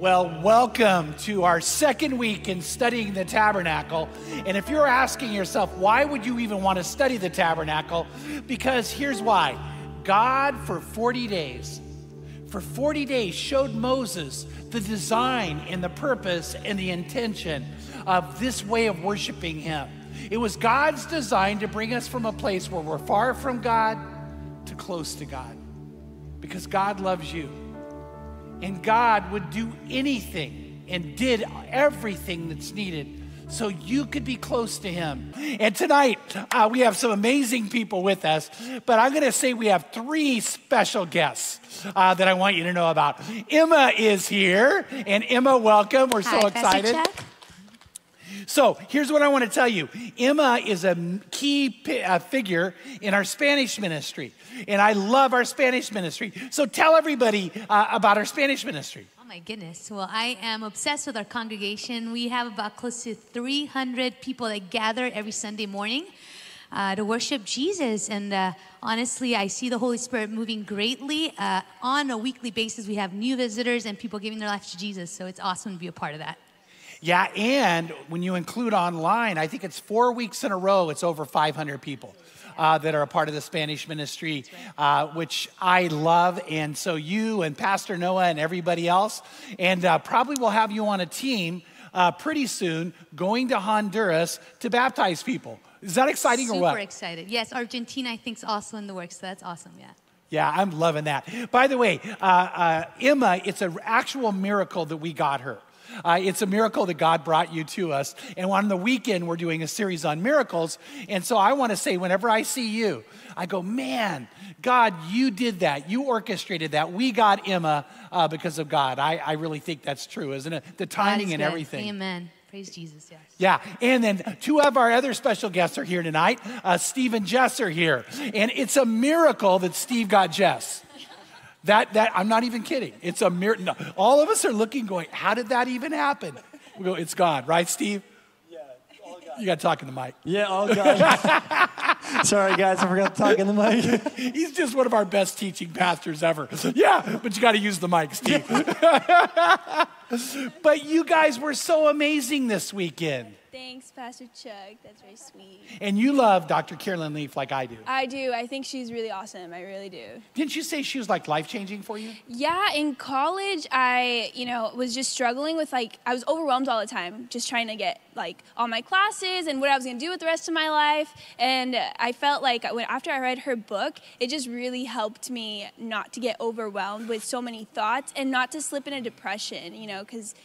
Well, welcome to our second week in studying the tabernacle. And if you're asking yourself, why would you even want to study the tabernacle? Because here's why God, for 40 days, for 40 days, showed Moses the design and the purpose and the intention of this way of worshiping Him. It was God's design to bring us from a place where we're far from God to close to God because God loves you. And God would do anything and did everything that's needed so you could be close to Him. And tonight, uh, we have some amazing people with us, but I'm going to say we have three special guests uh, that I want you to know about. Emma is here, and Emma, welcome. We're Hi, so excited. So here's what I want to tell you Emma is a key uh, figure in our Spanish ministry, and I love our Spanish ministry. So tell everybody uh, about our Spanish ministry. Oh my goodness. Well, I am obsessed with our congregation. We have about close to 300 people that gather every Sunday morning uh, to worship Jesus. And uh, honestly, I see the Holy Spirit moving greatly. Uh, on a weekly basis, we have new visitors and people giving their life to Jesus. So it's awesome to be a part of that. Yeah, and when you include online, I think it's four weeks in a row, it's over 500 people. Uh, that are a part of the Spanish ministry, uh, which I love. And so you and Pastor Noah and everybody else, and uh, probably we'll have you on a team uh, pretty soon going to Honduras to baptize people. Is that exciting Super or what? Super excited. Yes, Argentina I think is also in the works. So that's awesome. Yeah. Yeah, I'm loving that. By the way, uh, uh, Emma, it's an actual miracle that we got her. Uh, it's a miracle that God brought you to us. And on the weekend, we're doing a series on miracles. And so I want to say, whenever I see you, I go, man, God, you did that. You orchestrated that. We got Emma uh, because of God. I, I really think that's true, isn't it? The timing and good. everything. Amen. Praise Jesus, yes. Yeah, and then two of our other special guests are here tonight. Uh, Steve and Jess are here. And it's a miracle that Steve got Jess. That, that, I'm not even kidding. It's a miracle. No, all of us are looking, going, how did that even happen? We go, it's God, right, Steve? Yeah, all God. You got to talk in the mic. Yeah, all God. Sorry, guys, I forgot to talk in the mic. He's just one of our best teaching pastors ever. Yeah, but you got to use the mic, Steve. but you guys were so amazing this weekend. Thanks, Pastor Chuck. That's very sweet. And you love Dr. Carolyn Leaf like I do. I do. I think she's really awesome. I really do. Didn't you say she was like life changing for you? Yeah, in college, I, you know, was just struggling with like, I was overwhelmed all the time, just trying to get like all my classes and what I was going to do with the rest of my life. And I felt like when, after I read her book, it just really helped me not to get overwhelmed with so many thoughts and not to slip into depression, you know, because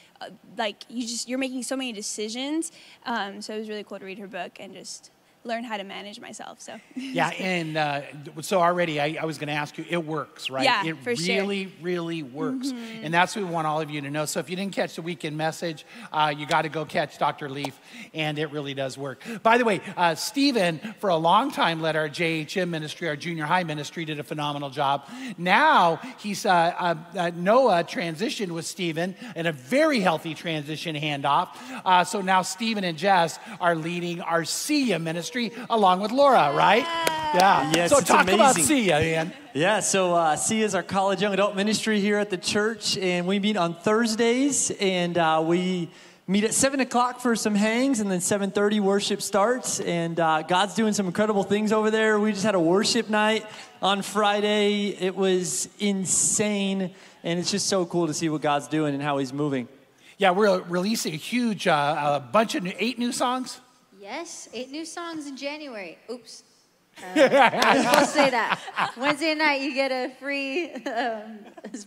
like you just you're making so many decisions. Um, so it was really cool to read her book and just learn how to manage myself so. Yeah and uh, so already i, I was going to ask you it works right? Yeah, it for really sure. really works. Mm-hmm. and that's what we want all of you to know. So if you didn't catch the weekend message uh, you got to go catch dr leaf and it really does work. By the way uh, stephen for a long time led our jhm ministry our junior high ministry did a phenomenal job. Now he's uh, uh, uh, noah transitioned with stephen in a very healthy transition handoff. So now stephen and jess are leading our sia ministry along with Laura, right? Yeah. Yes, so it's talk amazing. about Sia, man. Yeah, so uh, C is our college young adult ministry here at the church, and we meet on Thursdays, and uh, we meet at seven o'clock for some hangs, and then seven thirty worship starts. And uh, God's doing some incredible things over there. We just had a worship night on Friday. It was insane, and it's just so cool to see what God's doing and how He's moving. Yeah, we're releasing a huge, uh, a bunch of new, eight new songs. Yes, eight new songs in January. Oops. Uh, I was supposed to say that. Wednesday night, you get a free um,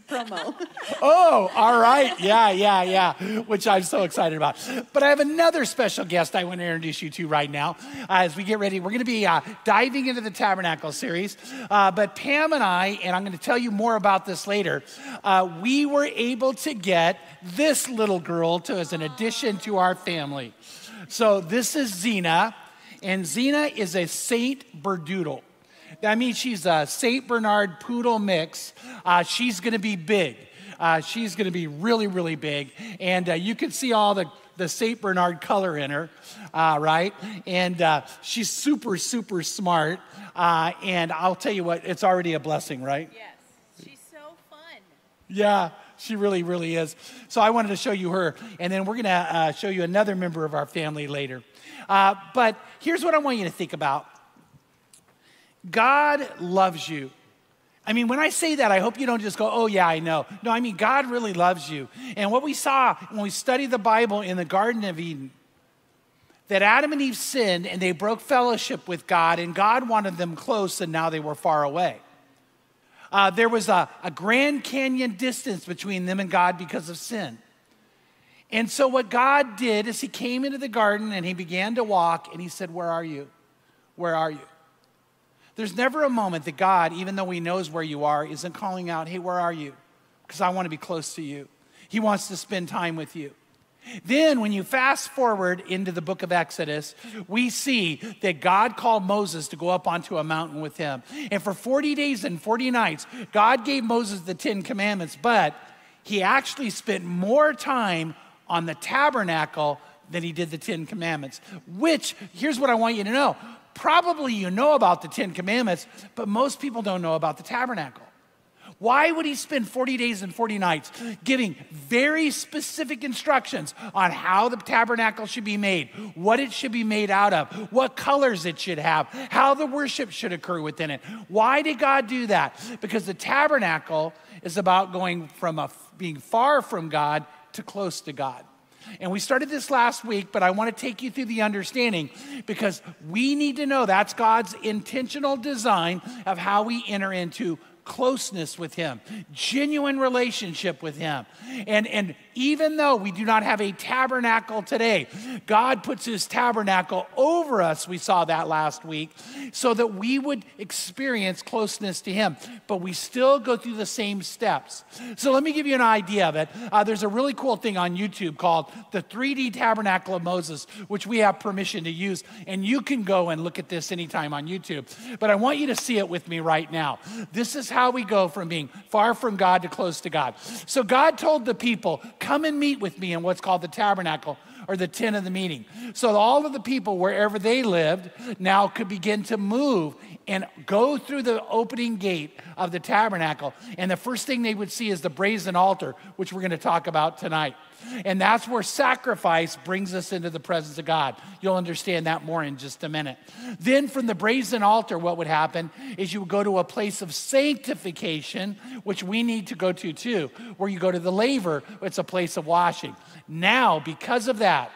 promo. Oh, all right. Yeah, yeah, yeah. Which I'm so excited about. But I have another special guest I want to introduce you to right now. Uh, as we get ready, we're going to be uh, diving into the Tabernacle series. Uh, but Pam and I, and I'm going to tell you more about this later, uh, we were able to get this little girl to as an addition to our family. So this is Zena, and Zena is a Saint Berdoodle. That means she's a Saint Bernard poodle mix. Uh, she's going to be big. Uh, she's going to be really, really big, and uh, you can see all the the Saint Bernard color in her, uh, right? And uh, she's super, super smart. Uh, and I'll tell you what, it's already a blessing, right? Yes, she's so fun. Yeah, She really, really is. So I wanted to show you her, and then we're going to uh, show you another member of our family later. Uh, but here's what I want you to think about God loves you. I mean, when I say that, I hope you don't just go, oh, yeah, I know. No, I mean, God really loves you. And what we saw when we studied the Bible in the Garden of Eden, that Adam and Eve sinned and they broke fellowship with God, and God wanted them close, and now they were far away. Uh, there was a, a Grand Canyon distance between them and God because of sin. And so, what God did is He came into the garden and He began to walk, and He said, Where are you? Where are you? There's never a moment that God, even though He knows where you are, isn't calling out, Hey, where are you? Because I want to be close to you. He wants to spend time with you. Then, when you fast forward into the book of Exodus, we see that God called Moses to go up onto a mountain with him. And for 40 days and 40 nights, God gave Moses the Ten Commandments, but he actually spent more time on the tabernacle than he did the Ten Commandments. Which, here's what I want you to know probably you know about the Ten Commandments, but most people don't know about the tabernacle. Why would he spend 40 days and 40 nights giving very specific instructions on how the tabernacle should be made, what it should be made out of, what colors it should have, how the worship should occur within it? Why did God do that? Because the tabernacle is about going from a, being far from God to close to God. And we started this last week, but I want to take you through the understanding because we need to know that's God's intentional design of how we enter into closeness with Him, genuine relationship with Him. And, and even though we do not have a tabernacle today, God puts His tabernacle over us. We saw that last week, so that we would experience closeness to Him. But we still go through the same steps. So let me give you an idea of it. Uh, there's a really cool thing on YouTube called the 3D Tabernacle of Moses, which we have permission to use. And you can go and look at this anytime on YouTube. But I want you to see it with me right now. This is how we go from being far from God to close to God. So God told the people, Come and meet with me in what's called the tabernacle or the tent of the meeting. So all of the people, wherever they lived, now could begin to move and go through the opening gate of the tabernacle. And the first thing they would see is the brazen altar, which we're going to talk about tonight. And that's where sacrifice brings us into the presence of God. You'll understand that more in just a minute. Then, from the brazen altar, what would happen is you would go to a place of sanctification, which we need to go to too, where you go to the laver, it's a place of washing. Now, because of that,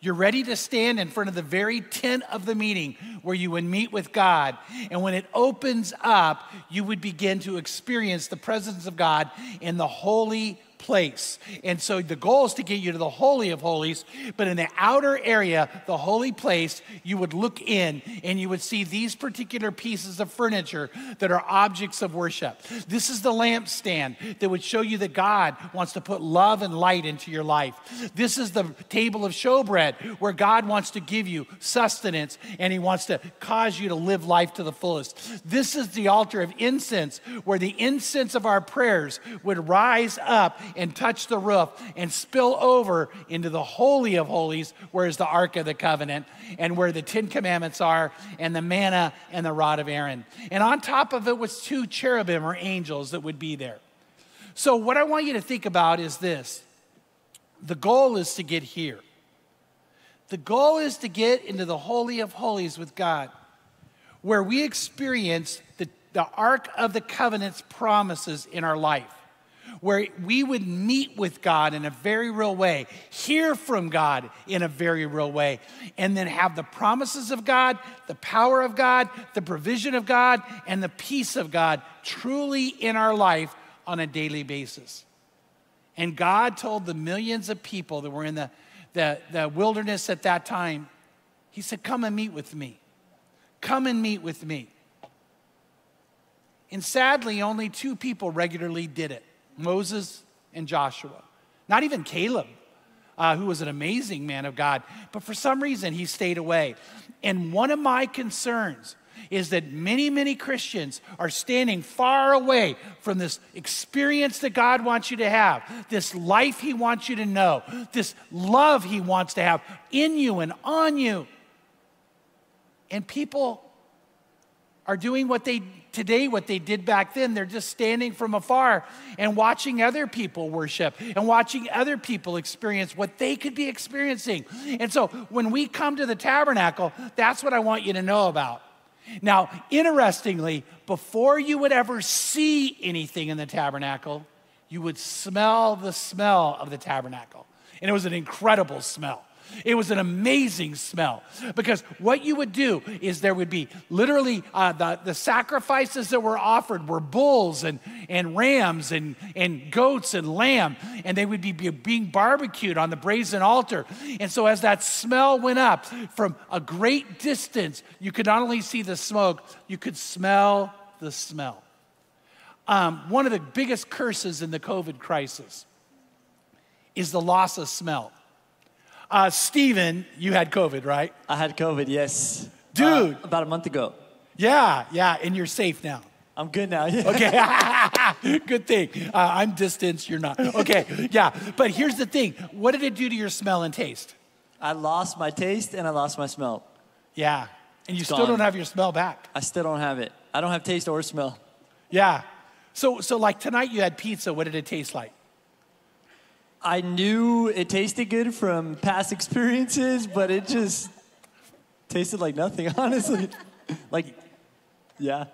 you're ready to stand in front of the very tent of the meeting where you would meet with God. And when it opens up, you would begin to experience the presence of God in the holy place. And so the goal is to get you to the Holy of Holies, but in the outer area, the holy place, you would look in and you would see these particular pieces of furniture that are objects of worship. This is the lampstand that would show you that God wants to put love and light into your life. This is the table of showbread where God wants to give you sustenance and He wants to cause you to live life to the fullest. This is the altar of incense where the incense of our prayers would rise up and touch the roof and spill over into the Holy of Holies, where is the Ark of the Covenant and where the Ten Commandments are, and the manna and the rod of Aaron. And on top of it was two cherubim or angels that would be there. So, what I want you to think about is this the goal is to get here. The goal is to get into the Holy of Holies with God, where we experience the, the Ark of the Covenant's promises in our life where we would meet with God in a very real way, hear from God in a very real way, and then have the promises of God, the power of God, the provision of God, and the peace of God truly in our life on a daily basis. And God told the millions of people that were in the, the, the wilderness at that time, He said, Come and meet with me. Come and meet with me. And sadly, only two people regularly did it. Moses and Joshua. Not even Caleb, uh, who was an amazing man of God, but for some reason he stayed away. And one of my concerns is that many, many Christians are standing far away from this experience that God wants you to have, this life He wants you to know, this love He wants to have in you and on you. And people are doing what they today what they did back then. They're just standing from afar and watching other people worship and watching other people experience what they could be experiencing. And so when we come to the tabernacle that's what i want you to know about. Now interestingly before you would ever see anything in the tabernacle you would smell the smell of the tabernacle. And it was an incredible smell it was an amazing smell because what you would do is there would be literally uh, the, the sacrifices that were offered were bulls and, and rams and, and goats and lamb, and they would be, be being barbecued on the brazen altar. And so, as that smell went up from a great distance, you could not only see the smoke, you could smell the smell. Um, one of the biggest curses in the COVID crisis is the loss of smell. Uh, Stephen, you had COVID, right? I had COVID, yes. Dude. Uh, about a month ago. Yeah, yeah, and you're safe now. I'm good now. Okay, good thing. Uh, I'm distanced, you're not. Okay, yeah, but here's the thing what did it do to your smell and taste? I lost my taste and I lost my smell. Yeah, and you It's still gone. don't have your smell back. I still don't have it. I don't have taste or smell. Yeah. So, so like tonight you had pizza. What did it taste like? I knew it tasted good from past experiences, but it just tasted like nothing, honestly. like, yeah.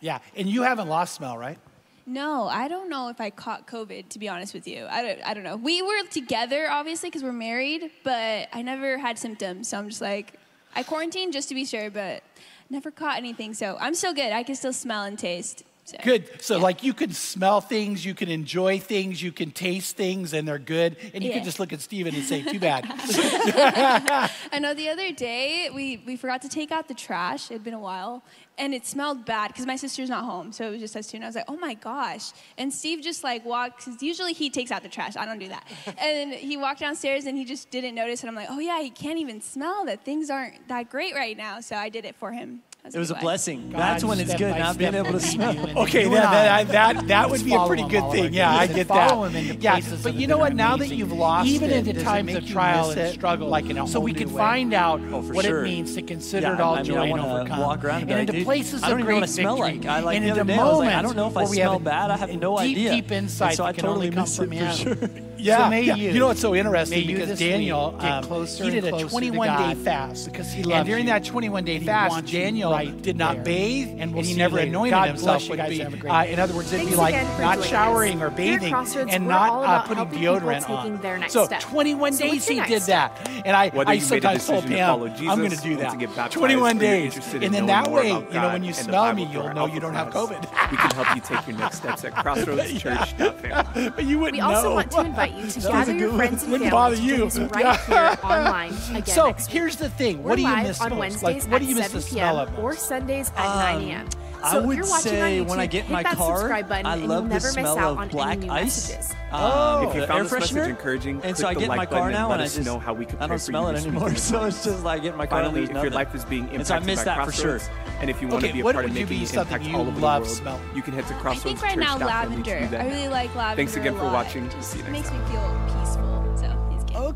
Yeah, and you haven't lost smell, right? No, I don't know if I caught COVID, to be honest with you. I don't, I don't know. We were together, obviously, because we're married, but I never had symptoms. So I'm just like, I quarantined just to be sure, but never caught anything. So I'm still good. I can still smell and taste. So. Good. So, Yeah. like, you can smell things, you can enjoy things, you can taste things, and they're good. And you Yeah. can just look at Steven and say, too bad. I know the other day we, we forgot to take out the trash. It had been a while. And it smelled bad because my sister's not home. So it was just us two. And I was like, oh my gosh. And Steve just like walked, because usually he takes out the trash. I don't do that. and he walked downstairs and he just didn't notice. And I'm like, oh yeah, he can't even smell that things aren't that great right now. So I did it for him. I It was a like, blessing. God, That's when it's good, not being able to smell. Okay, you that, that, that, that would be a pretty good thing. Yeah, I get that. him into yeah, but you know what? Now that you've lost even it, into does it times make of trial and struggle, like in a so we can way? find out Oh, what sure. it means to consider Yeah, it all I mean, joy I and overcome. walk around and and be like, into "Dude, places I don't of even know great what I smell victory. like. I, like, and the into other I was like, I moments don't know if I where we have smell bad. I have no idea. Deep insight And so I that can only totally come miss from it Him. for sure. Yeah, So may yeah. you- You know what's so interesting may because Daniel um, closer he did a 21 day fast because he loved and during you. that 21 day fast, Daniel right did not there. bathe And and, we'll he never later. anointed God himself. bless you would guys. be, Have a great uh, in other words, it'd be like not showering us. or bathing and not uh, putting helping people deodorant taking on. their next so 21 So days what's he did that, and I, Whether I you made a sometimes told decision to Pam, follow I'm going to do or to that. get baptized, 21 you're days, and then that way, you know, when you and smell me, you'll know our you don't have COVID. we can help you take your next steps at crossroadschurch.fam. but you wouldn't We also know. want to invite you to That gather your good friends and Wouldn't bother you. right here online again So here's the thing. We're What do you miss on most? Wednesdays Like, what do you miss the 7 smell p.m. of or? Sundays at 9 a.m. I So if would you're say on YouTube, when I get in my car, button I love the never miss smell out of on black any ice. messages. Um, If you the found air this freshener. encouraging, and so I get in my car button and now and I just know how we can I don't smell it anymore. So it's just like I get in my car. Finally, and if there's your life is being impacted And so I miss by that for sure. Crossroads, and if you want Okay, to be a part of would you making be an something impact you all over love the world, smelling? you can head to I think right now lavender. I really like lavender. Thanks again for watching. It just See you next makes time. me feel peaceful.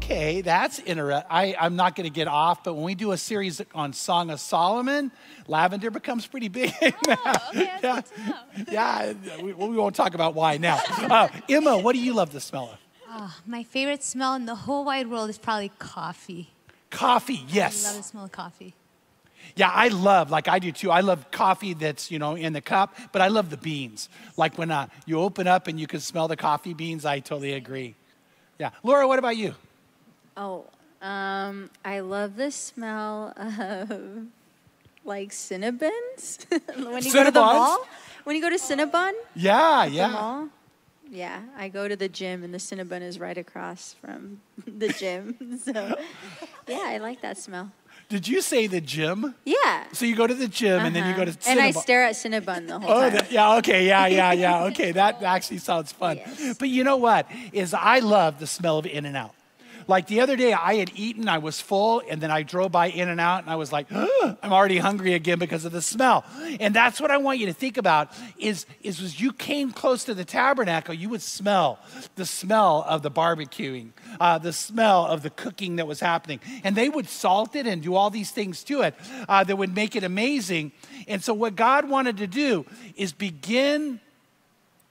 So thanks again. Okay, that's interesting. I, I'm not going to get off, but when we do a series on Song of Solomon, lavender becomes pretty big. Oh, okay, yeah, good to know. yeah. We, we won't talk about why now. Uh, Emma, what do you love the smell of? Ah, my favorite smell in the whole wide world is probably coffee. Coffee, yes. I love the smell of coffee. Yeah, I love, like I do too. I love coffee that's you know in the cup, but I love the beans. Like when uh, you open up and you can smell the coffee beans. I totally agree. Yeah, Laura, what about you? Oh, um, I love the smell of like Cinnabons. when you go to the mall, when you go to Cinnabon, Yeah, yeah. mall. Yeah, I go to the gym and the Cinnabon is right across from the gym. so, yeah, I like that smell. Did you say the gym? Yeah. So you go to the gym and then you go to Uh-huh. And I stare at Cinnabon the whole Oh, time. yeah, okay, yeah, yeah, yeah, okay. That actually sounds fun. Yes. But you know what? Is I love the smell of In and Out. Like the other day, I had eaten, I was full, and then I drove by In and Out, and I was like, I'm already hungry again because of the smell. And that's what I want you to think about is, is as you came close to the tabernacle, you would smell the smell of the barbecuing, uh, the smell of the cooking that was happening. And they would salt it and do all these things to it uh, that would make it amazing. And so, what God wanted to do is begin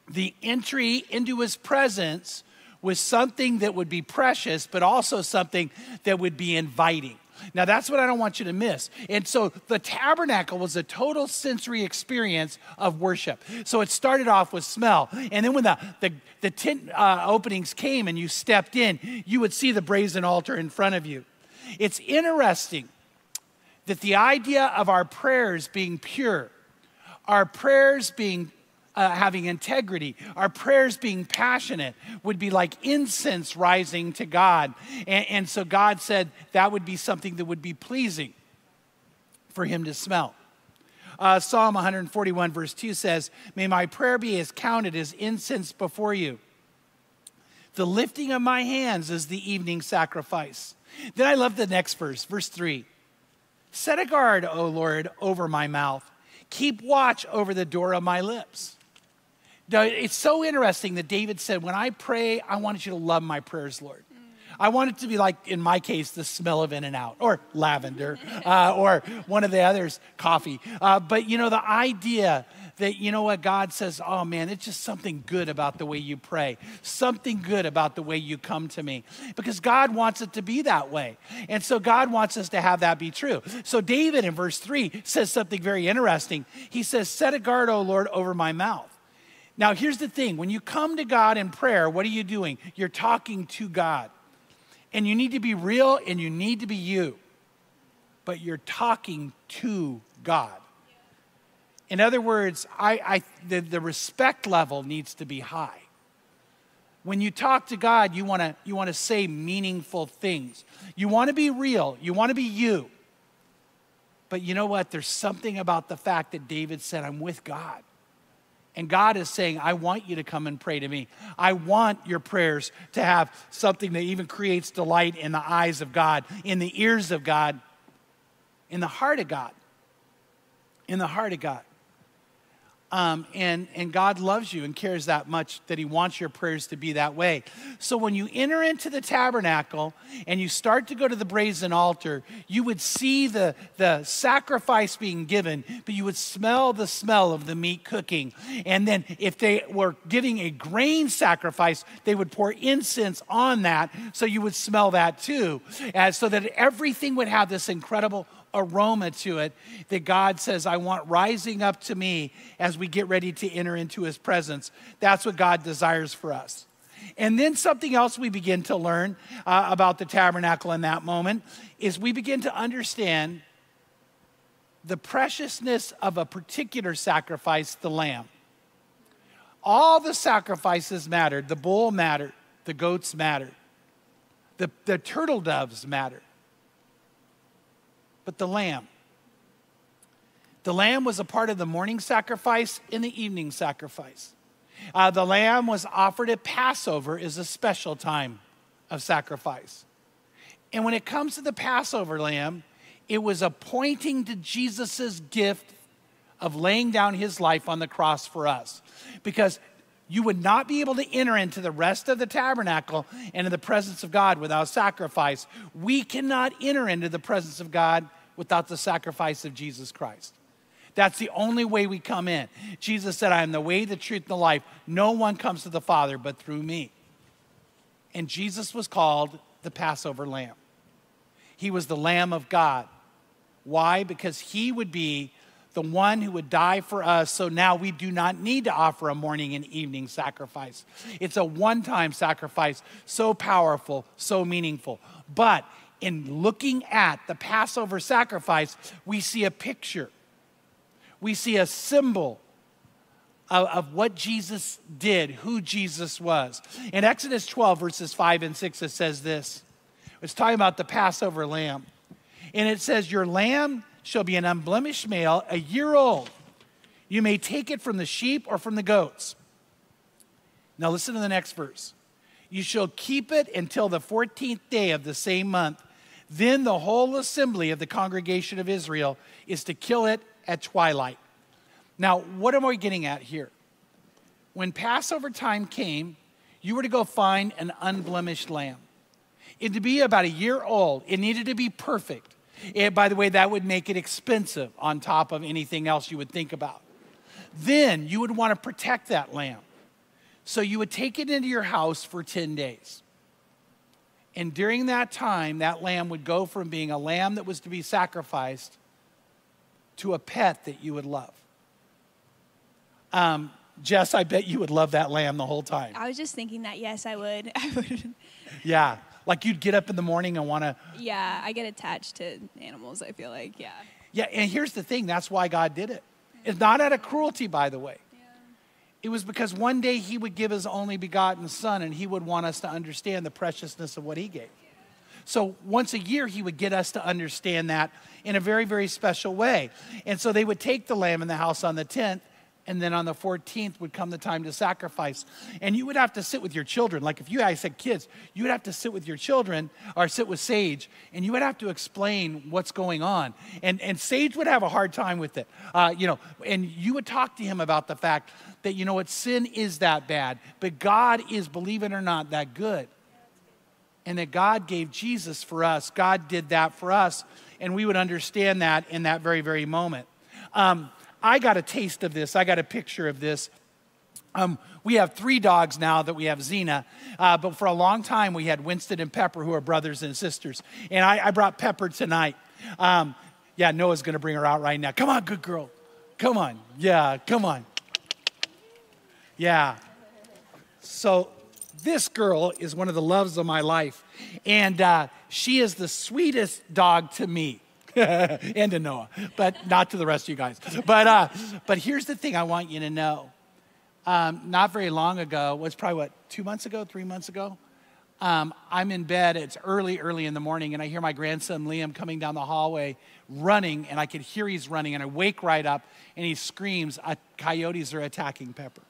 the entry into his presence with something that would be precious, but also something that would be inviting. Now, that's what I don't want you to miss. And so the tabernacle was a total sensory experience of worship. So it started off with smell. And then when the, the, the tent uh, openings came and you stepped in, you would see the brazen altar in front of you. It's interesting that the idea of our prayers being pure, our prayers being uh, having integrity, our prayers being passionate would be like incense rising to God. And, and so God said that would be something that would be pleasing for him to smell. Uh, Psalm 141, verse 2 says, May my prayer be as counted as incense before you. The lifting of my hands is the evening sacrifice. Then I love the next verse, verse 3. Set a guard, O Lord, over my mouth. Keep watch over the door of my lips. Now, it's so interesting that David said, When I pray, I want you to love my prayers, Lord. I want it to be like, in my case, the smell of In and Out or lavender uh, or one of the others, coffee. Uh, but you know, the idea that, you know what, God says, oh man, it's just something good about the way you pray, something good about the way you come to me. Because God wants it to be that way. And so God wants us to have that be true. So David in verse 3 says something very interesting. He says, Set a guard, O Lord, over my mouth. Now, here's the thing when you come to God in prayer, what are you doing? You're talking to God. And you need to be real and you need to be you. But you're talking to God. In other words, I, I, the, the respect level needs to be high. When you talk to God, you want to you want to say meaningful things. You want to be real. You want to be you. But you know what? There's something about the fact that David said, I'm with God. And God is saying, I want you to come and pray to me. I want your prayers to have something that even creates delight in the eyes of God, in the ears of God, in the heart of God. In the heart of God. Um, and, and God loves you and cares that much that He wants your prayers to be that way. So when you enter into the tabernacle and you start to go to the brazen altar, you would see the, the sacrifice being given, but you would smell the smell of the meat cooking. And then if they were giving a grain sacrifice, they would pour incense on that, so you would smell that too, uh, so that everything would have this incredible aroma to it that God says, I want rising up to me as we get ready to enter into his presence. That's what God desires for us. And then something else we begin to learn uh, about the tabernacle in that moment is we begin to understand the preciousness of a particular sacrifice, the lamb. All the sacrifices mattered. The bull mattered. The goats mattered. The, the turtle doves mattered but the lamb. The lamb was a part of the morning sacrifice and the evening sacrifice. Uh, the lamb was offered at Passover is a special time of sacrifice. And when it comes to the Passover lamb, it was a pointing to Jesus' gift of laying down his life on the cross for us. Because you would not be able to enter into the rest of the tabernacle and in the presence of God without sacrifice. We cannot enter into the presence of God without the sacrifice of Jesus Christ. That's the only way we come in. Jesus said, I am the way, the truth, and the life. No one comes to the Father but through me. And Jesus was called the Passover lamb. He was the Lamb of God. Why? Because he would be the one who would die for us. So now we do not need to offer a morning and evening sacrifice. It's a one time sacrifice, so powerful, so meaningful. But in looking at the Passover sacrifice, we see a picture, we see a symbol of, of, what Jesus did, who Jesus was. In Exodus 12, verses 5 and 6, it says this it's talking about the Passover lamb. And it says, Your lamb shall be an unblemished male, a year old. You may take it from the sheep or from the goats. Now, listen to the next verse. You shall keep it until the 14th day of the same month. Then the whole assembly of the congregation of Israel is to kill it at twilight. Now, what am I getting at here? When Passover time came, you were to go find an unblemished lamb. It to be about a year old. It needed to be perfect. And by the way, that would make it expensive on top of anything else you would think about. Then you would want to protect that lamb. So you would take it into your house for 10 days. And during that time, that lamb would go from being a lamb that was to be sacrificed to a pet that you would love. Um, Jess, I bet you would love that lamb the whole time. I was just thinking that yes, I would. I would. Yeah. Like you'd get up in the morning and want to. Yeah, I get attached to animals. I feel like yeah. Yeah, and here's the thing that's why God did it. It's not out of cruelty, by the way. It was because one day He would give His only begotten Son and He would want us to understand the preciousness of what He gave. So once a year, He would get us to understand that in a very, very special way. And so they would take the lamb in the house on the 10th and then on the 14th would come the time to sacrifice. And you would have to sit with your children. Like if you guys said kids, you would have to sit with your children or sit with Sage, and you would have to explain what's going on. And, and Sage would have a hard time with it. Uh, you know, and you would talk to him about the fact that, you know what, sin is that bad, but God is, believe it or not, that good. And that God gave Jesus for us. God did that for us. And we would understand that in that very, very moment. Um, I got a taste of this. I got a picture of this. Um, we have three dogs now that we have Xena, uh, but for a long time we had Winston and Pepper, who are brothers and sisters. And I, I brought Pepper tonight. Um, yeah, Noah's going to bring her out right now. Come on, good girl. Come on. Yeah, come on. Yeah. So this girl is one of the loves of my life, and uh, she is the sweetest dog to me. and to Noah, but not to the rest of you guys. But, uh, but here's the thing I want you to know. Um, not very long ago, was probably what, two months ago, three months ago? Um, I'm in bed, it's early, early in the morning, and I hear my grandson Liam coming down the hallway running, and I could hear he's running, and I wake right up, and he screams, Coyotes are attacking Pepper.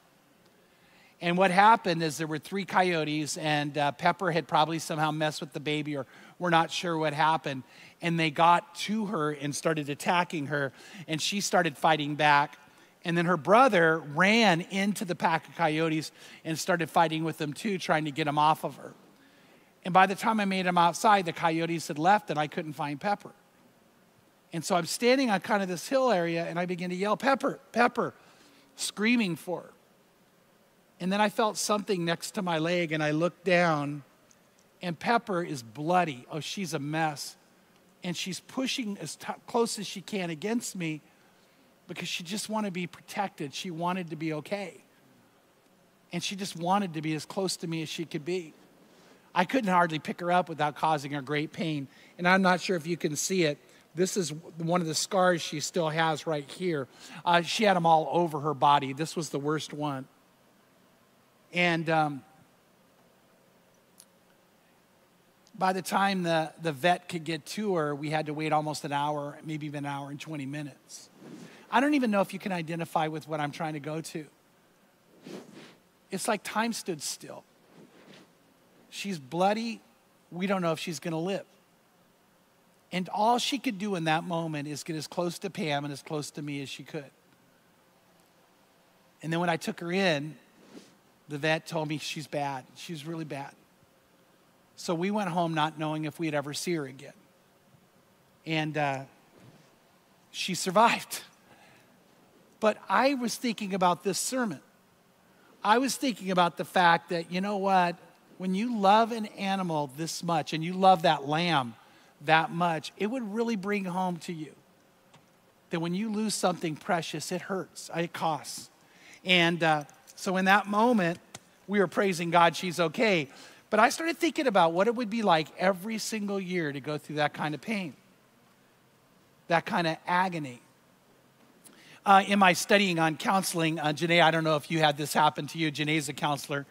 And what happened is there were three coyotes, and uh, Pepper had probably somehow messed with the baby, or we're not sure what happened and they got to her and started attacking her, and she started fighting back. And then her brother ran into the pack of coyotes and started fighting with them too, trying to get them off of her. And by the time I made them outside, the coyotes had left and I couldn't find Pepper. And so I'm standing on kind of this hill area and I begin to yell, Pepper, Pepper, screaming for her. And then I felt something next to my leg and I looked down and Pepper is bloody. Oh, she's a mess and she's pushing as t- close as she can against me because she just wanted to be protected. She wanted to be okay. And she just wanted to be as close to me as she could be. I couldn't hardly pick her up without causing her great pain. And I'm not sure if you can see it. This is one of the scars she still has right here. Uh, she had them all over her body. This was the worst one. And um, by the time the, the vet could get to her, we had to wait almost an hour, maybe even an hour and 20 minutes. I don't even know if you can identify with what I'm trying to go to. It's like time stood still. She's bloody. We don't know if she's going to live. And all she could do in that moment is get as close to Pam and as close to me as she could. And then when I took her in, the vet told me she's bad. She's really bad. So we went home not knowing if we'd ever see her again. And uh, she survived. But I was thinking about this sermon. I was thinking about the fact that, you know what? When you love an animal this much and you love that lamb that much, it would really bring home to you that when you lose something precious, it hurts, it costs. And uh, so in that moment, we were praising God, she's okay. But I started thinking about what it would be like every single year to go through that kind of pain, that kind of agony. Uh, in my studying on counseling, uh, Janae, I don't know if you had this happen to you. Janae's a counselor.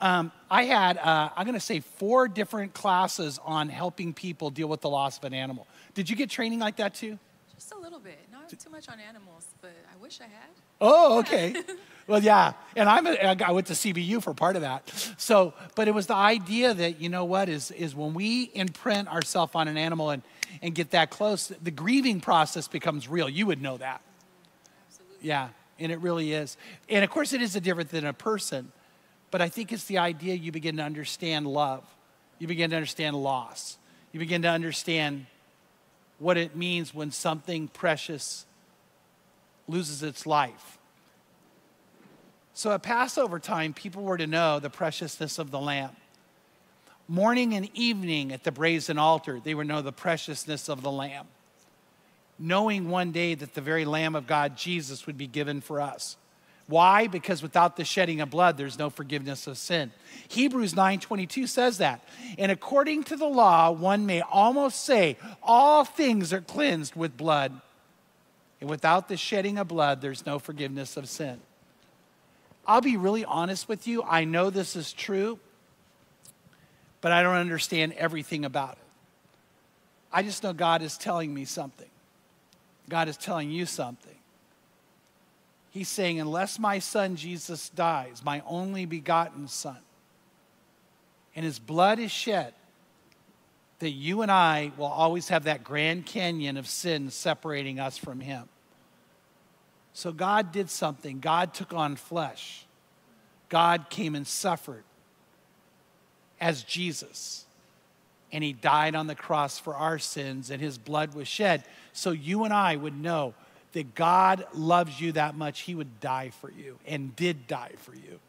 Um, I had, uh, I'm going to say, four different classes on helping people deal with the loss of an animal. Did you get training like that too? Just a little bit. Not Not too much on animals, but I wish I had. Oh, okay. well, yeah. And I'm a, I went to CBU for part of that. So, but it was the idea that, you know what, is, is when we imprint ourselves on an animal and, and get that close, the grieving process becomes real. You would know that. Absolutely. Yeah, and it really is. And of course, it is a different than a person, but I think it's the idea you begin to understand love. You begin to understand loss. You begin to understand what it means when something precious loses its life. So at Passover time, people were to know the preciousness of the lamb. Morning and evening at the brazen altar, they would know the preciousness of the lamb. Knowing one day that the very Lamb of God, Jesus, would be given for us. Why? Because without the shedding of blood, there's no forgiveness of sin. Hebrews 9:22 says that. And according to the law, one may almost say all things are cleansed with blood. And without the shedding of blood, there's no forgiveness of sin. I'll be really honest with you. I know this is true, but I don't understand everything about it. I just know God is telling me something. God is telling you something. He's saying, unless my son Jesus dies, my only begotten son, and his blood is shed, that you and I will always have that grand canyon of sin separating us from him. So God did something. God took on flesh. God came and suffered as Jesus. And he died on the cross for our sins, and his blood was shed. So you and I would know that God loves you that much, he would die for you and did die for you.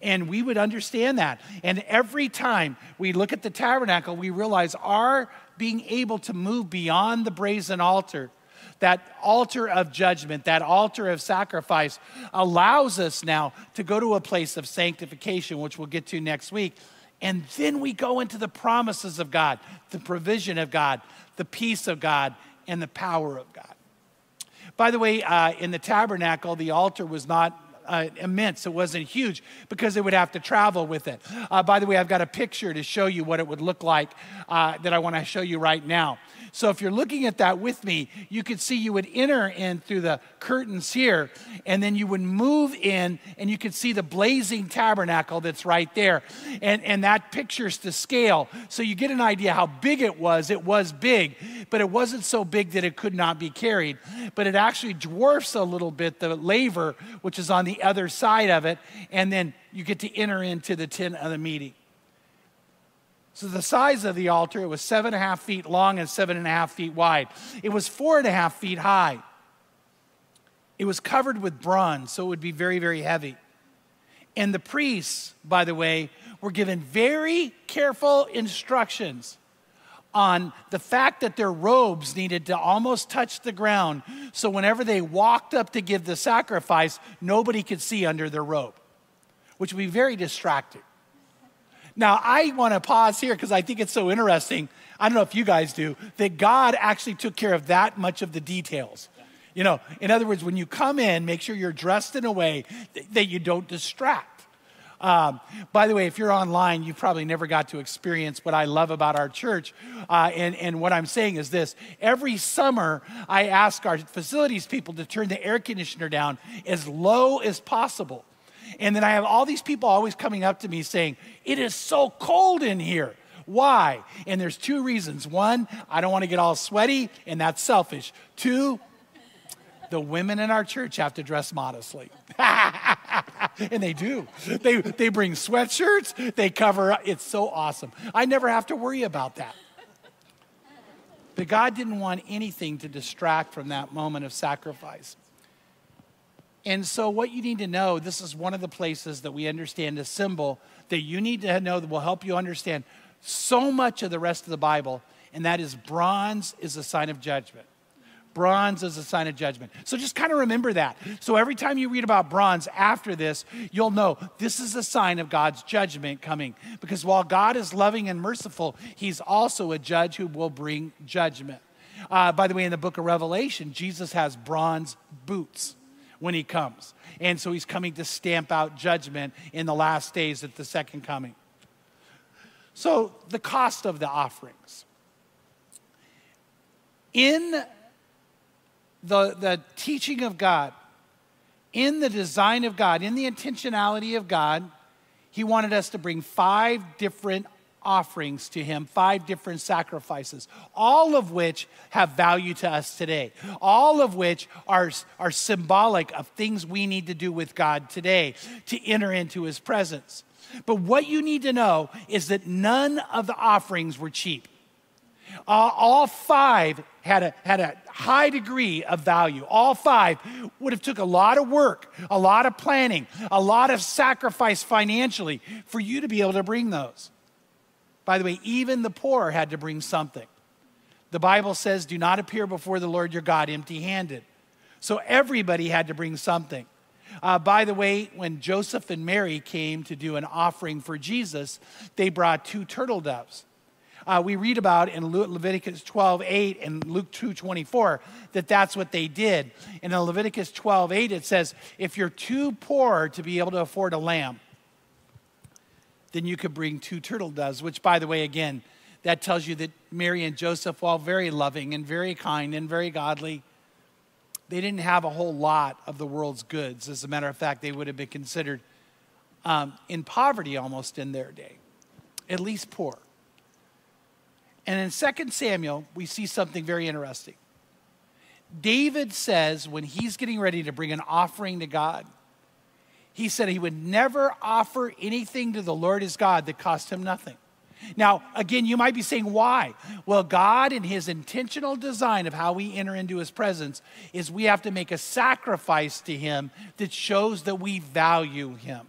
And we would understand that. And every time we look at the tabernacle, we realize our being able to move beyond the brazen altar, that altar of judgment, that altar of sacrifice, allows us now to go to a place of sanctification, which we'll get to next week. And then we go into the promises of God, the provision of God, the peace of God, and the power of God. By the way, uh, in the tabernacle, the altar was not uh, immense. It wasn't huge because they would have to travel with it. Uh, by the way, I've got a picture to show you what it would look like uh, that I want to show you right now. So if you're looking at that with me, you could see you would enter in through the curtains here, and then you would move in, and you could see the blazing tabernacle that's right there. And, and that picture's to scale. So you get an idea how big it was. It was big, but it wasn't so big that it could not be carried. But it actually dwarfs a little bit the laver, which is on the other side of it, and then you get to enter into the tent of the meeting. So the size of the altar, it was seven and a half feet long and seven and a half feet wide. It was four and a half feet high. It was covered with bronze, so it would be very, very heavy. And the priests, by the way, were given very careful instructions on the fact that their robes needed to almost touch the ground. So whenever they walked up to give the sacrifice, nobody could see under their robe, which would be very distracting. Now, I want to pause here because I think it's so interesting. I don't know if you guys do, that God actually took care of that much of the details. You know, in other words, when you come in, make sure you're dressed in a way that, that you don't distract. Um, by the way, if you're online, you probably never got to experience what I love about our church. Uh, and, and what I'm saying is this every summer, I ask our facilities people to turn the air conditioner down as low as possible. And then I have all these people always coming up to me saying, It is so cold in here. Why? And there's two reasons. One, I don't want to get all sweaty, and that's selfish. Two, the women in our church have to dress modestly. and they do. They, they bring sweatshirts, they cover up. It's so awesome. I never have to worry about that. But God didn't want anything to distract from that moment of sacrifice. And so, what you need to know this is one of the places that we understand a symbol that you need to know that will help you understand so much of the rest of the Bible, and that is bronze is a sign of judgment. Bronze is a sign of judgment. So just kind of remember that. So every time you read about bronze after this, you'll know this is a sign of God's judgment coming. Because while God is loving and merciful, He's also a judge who will bring judgment. Uh, by the way, in the book of Revelation, Jesus has bronze boots when he comes. And so he's coming to stamp out judgment in the last days at the second coming. So, the cost of the offerings. In the, the teaching of God, in the design of God, in the intentionality of God, He wanted us to bring five different offerings to Him, five different sacrifices, all of which have value to us today, all of which are, are symbolic of things we need to do with God today to enter into His presence. But what you need to know is that none of the offerings were cheap. Uh, all five had a, had a high degree of value. All five would have took a lot of work, a lot of planning, a lot of sacrifice financially for you to be able to bring those. By the way, even the poor had to bring something. The Bible says, do not appear before the Lord your God empty handed. So everybody had to bring something. Uh, by the way, when Joseph and Mary came to do an offering for Jesus, they brought two turtle doves. Uh, we read about in Le- Leviticus 12, 8 and Luke 2, 24 that that's what they did. And in Leviticus 12, 8, it says, if you're too poor to be able to afford a lamb, then you could bring two turtle doves, which, by the way, again, that tells you that Mary and Joseph, while very loving and very kind and very godly, they didn't have a whole lot of the world's goods. As a matter of fact, they would have been considered um, in poverty almost in their day, at least poor. And in 2 Samuel, we see something very interesting. David says when he's getting ready to bring an offering to God, he said he would never offer anything to the Lord his God that cost him nothing. Now, again, you might be saying, why? Well, God, in his intentional design of how we enter into his presence, is we have to make a sacrifice to him that shows that we value him.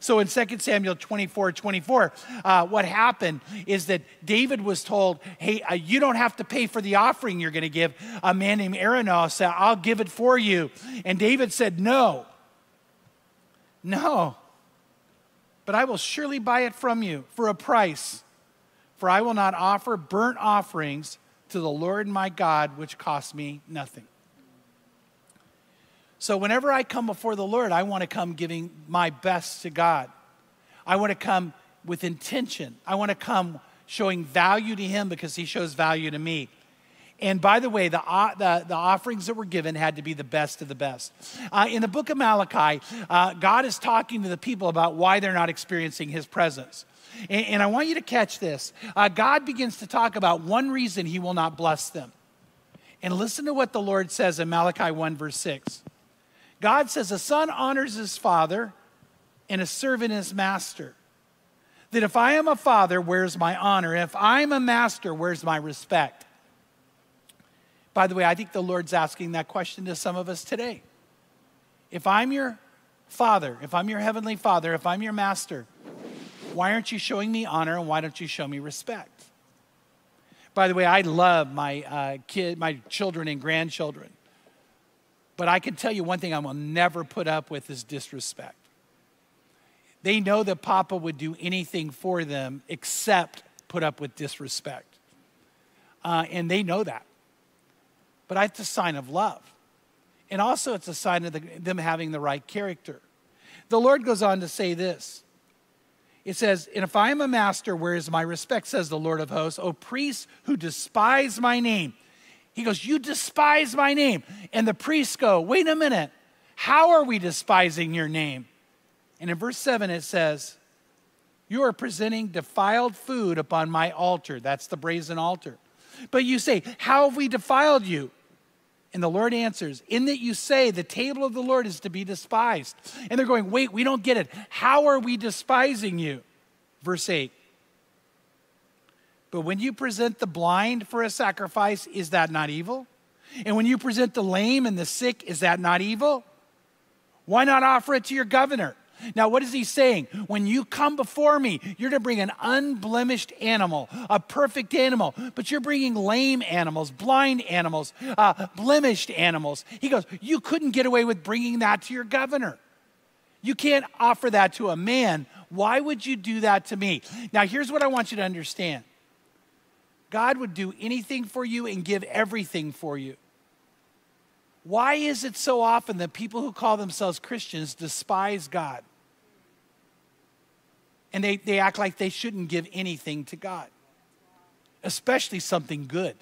So in 2 Samuel 24 24, uh, what happened is that David was told, Hey, uh, you don't have to pay for the offering you're going to give. A man named Araunah said, I'll give it for you. And David said, No. No. But I will surely buy it from you for a price. For I will not offer burnt offerings to the Lord my God, which cost me nothing. So whenever I come before the Lord, I want to come giving my best to God. I want to come with intention. I want to come showing value to Him because He shows value to me. And by the way, the, the, the, offerings that were given had to be the best of the best. Uh, in the book of Malachi, uh, God is talking to the people about why they're not experiencing his presence. And, and I want you to catch this. Uh, God begins to talk about one reason he will not bless them. And listen to what the Lord says in Malachi 1, verse 6. God says, A son honors his father, and a servant his master. That if I am a father, where's my honor? If I'm a master, where's my respect? By the way, I think the Lord's asking that question to some of us today. If I'm your father, if I'm your heavenly father, if I'm your master, why aren't you showing me honor and why don't you show me respect? By the way, I love my uh, kid, my children and grandchildren. But I can tell you one thing I will never put up with is disrespect. They know that Papa would do anything for them except put up with disrespect. Uh, and they know that but it's a sign of love. And also, it's a sign of the, them having the right character. The Lord goes on to say this It says, And if I am a master, where is my respect, says the Lord of hosts, O priests who despise my name. He goes, You despise my name. And the priests go, Wait a minute. How are we despising your name? And in verse 7, it says, You are presenting defiled food upon my altar. That's the brazen altar. But you say, How have we defiled you? And the Lord answers, In that you say the table of the Lord is to be despised. And they're going, Wait, we don't get it. How are we despising you? Verse 8. But when you present the blind for a sacrifice, is that not evil? And when you present the lame and the sick, is that not evil? Why not offer it to your governor? Now, what is he saying? When you come before me, you're to bring an unblemished animal, a perfect animal, but you're bringing lame animals, blind animals, uh, blemished animals. He goes, You couldn't get away with bringing that to your governor. You can't offer that to a man. Why would you do that to me? Now, here's what I want you to understand God would do anything for you and give everything for you. Why is it so often that people who call themselves Christians despise God? and they, they act like they shouldn't give anything to God, especially something good.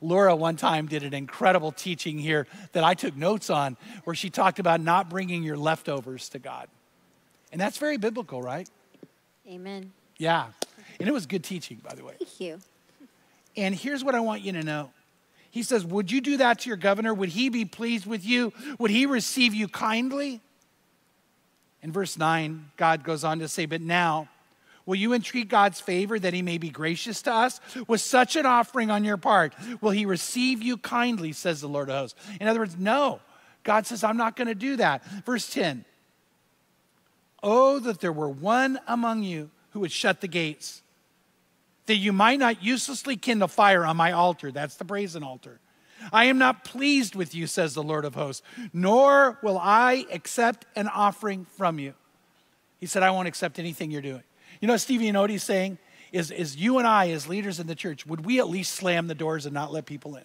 Laura one time did an incredible teaching here that I took notes on where she talked about not bringing your leftovers to God. And that's very biblical, right? Amen. Yeah. And it was good teaching, by the way. Thank you. And here's what I want you to know. He says, Would you do that to your governor? Would he be pleased with you? Would he receive you kindly? In verse 9, God goes on to say, But now, will you entreat God's favor that he may be gracious to us? With such an offering on your part, will he receive you kindly, says the Lord of hosts? In other words, no. God says, I'm not going to do that. Verse 10 Oh, that there were one among you who would shut the gates that you might not uselessly kindle fire on my altar. That's the brazen altar. I am not pleased with you, says the Lord of hosts, nor will I accept an offering from you. He said, I won't accept anything you're doing. You know, Stevie, you know what he's saying? Is, is you and I, as leaders in the church, would we at least slam the doors and not let people in?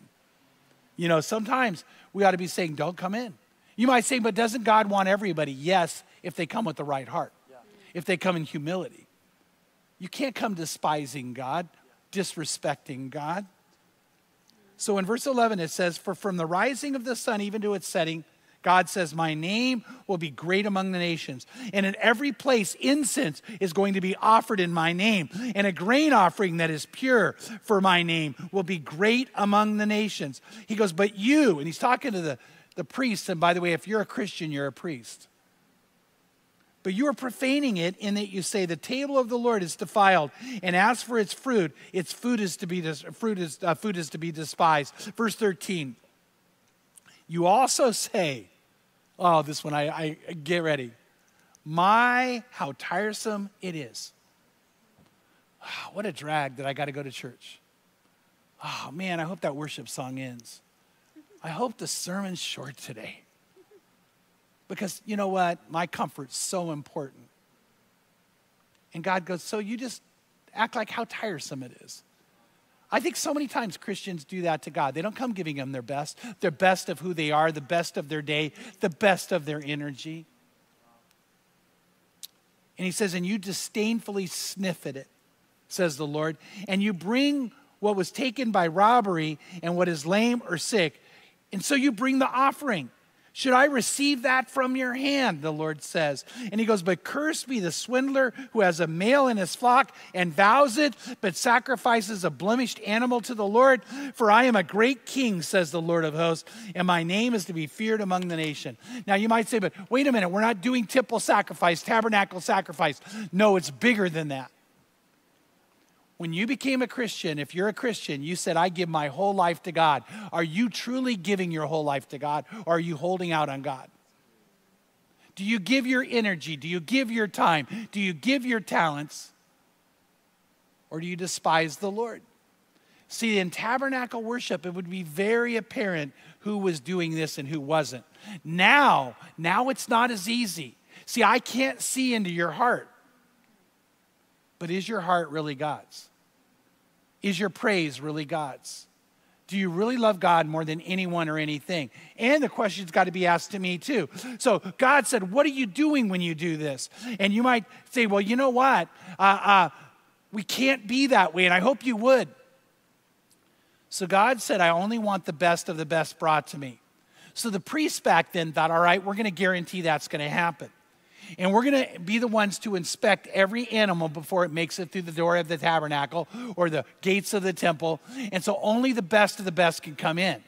You know, sometimes we ought to be saying, don't come in. You might say, but doesn't God want everybody? Yes, if they come with the right heart, if they come in humility. You can't come despising God, disrespecting God. So in verse 11, it says, For from the rising of the sun even to its setting, God says, My name will be great among the nations. And in every place, incense is going to be offered in my name. And a grain offering that is pure for my name will be great among the nations. He goes, But you, and he's talking to the, the priests. And by the way, if you're a Christian, you're a priest. But you are profaning it in that you say the table of the Lord is defiled, and as for its fruit, its food is to be fruit is uh, food is to be despised. Verse thirteen. You also say, "Oh, this one I, I get ready." My how tiresome it is. Oh, what a drag that I got to go to church. Oh man, I hope that worship song ends. I hope the sermon's short today. Because you know what? My comfort's so important. And God goes, So you just act like how tiresome it is. I think so many times Christians do that to God. They don't come giving Him their best, their best of who they are, the best of their day, the best of their energy. And He says, And you disdainfully sniff at it, says the Lord, and you bring what was taken by robbery and what is lame or sick, and so you bring the offering. Should I receive that from your hand? The Lord says. And he goes, But cursed be the swindler who has a male in his flock and vows it, but sacrifices a blemished animal to the Lord. For I am a great king, says the Lord of hosts, and my name is to be feared among the nation. Now you might say, But wait a minute, we're not doing temple sacrifice, tabernacle sacrifice. No, it's bigger than that. When you became a Christian, if you're a Christian, you said, I give my whole life to God. Are you truly giving your whole life to God or are you holding out on God? Do you give your energy? Do you give your time? Do you give your talents? Or do you despise the Lord? See, in tabernacle worship, it would be very apparent who was doing this and who wasn't. Now, now it's not as easy. See, I can't see into your heart. But is your heart really God's? Is your praise really God's? Do you really love God more than anyone or anything? And the question's got to be asked to me too. So God said, What are you doing when you do this? And you might say, Well, you know what? Uh, uh, we can't be that way, and I hope you would. So God said, I only want the best of the best brought to me. So the priests back then thought, All right, we're going to guarantee that's going to happen. And we're going to be the ones to inspect every animal before it makes it through the door of the tabernacle or the gates of the temple. And so only the best of the best can come in,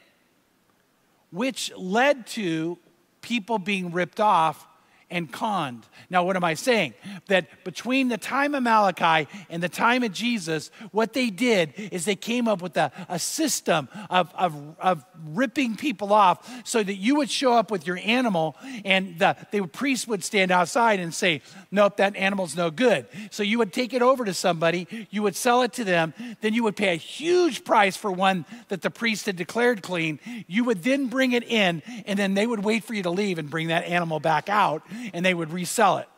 which led to people being ripped off and conned. Now, what am I saying? That between the time of Malachi and the time of Jesus, what they did is they came up with a, a system of, of, of ripping people off so that you would show up with your animal and the, the priest would stand outside and say, Nope, that animal's no good. So you would take it over to somebody, you would sell it to them, then you would pay a huge price for one that the priest had declared clean. You would then bring it in, and then they would wait for you to leave and bring that animal back out and they would resell it.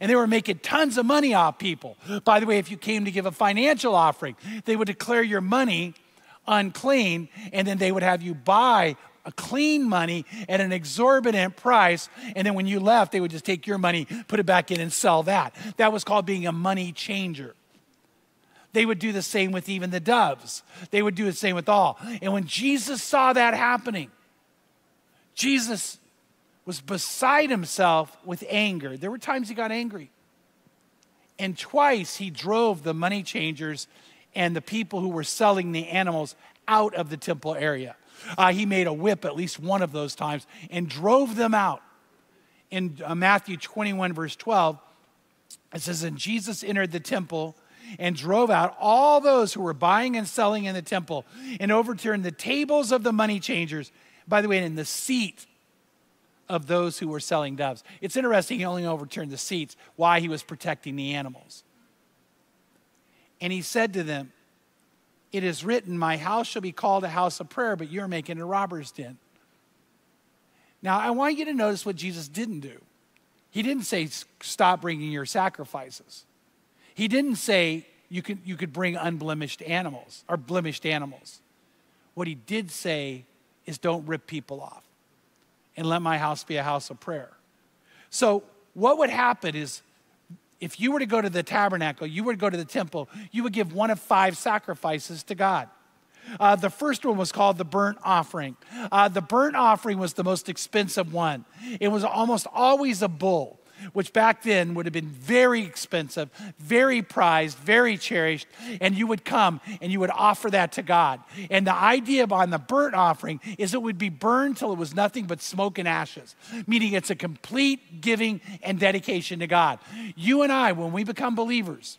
And they were making tons of money off people. By the way, if you came to give a financial offering, they would declare your money unclean, and then they would have you buy a clean money at an exorbitant price. And then when you left, they would just take your money, put it back in, and sell that. That was called being a money changer. They would do the same with even the doves. They would do the same with all. And when Jesus saw that happening, Jesus was beside himself with anger. There were times he got angry. And twice he drove the money changers and the people who were selling the animals out of the temple area. Uh, he made a whip at least one of those times and drove them out. In uh, Matthew 21, verse 12, it says, And Jesus entered the temple and drove out all those who were buying and selling in the temple and overturned the tables of the money changers. By the way, in the seat of those who were selling doves. It's interesting, he only overturned the seats. Why? He was protecting the animals. And he said to them, It is written, My house shall be called a house of prayer, but you're making a robber's den. Now, I want you to notice what Jesus didn't do. He didn't say, Stop bringing your sacrifices. He didn't say, you could, you could bring unblemished animals or blemished animals. What he did say is, Don't rip people off and let my house be a house of prayer. So, what would happen is if you were to go to the tabernacle, you would go to the temple, you would give one of five sacrifices to God. Uh, the first one was called the burnt offering. Uh, the burnt offering was the most expensive one. It was almost always a bull which back then would have been very expensive, very prized, very cherished, and you would come and you would offer that to God. And the idea on the burnt offering is it would be burned till it was nothing but smoke and ashes, meaning it's a complete giving and dedication to God. You and I, when we become believers,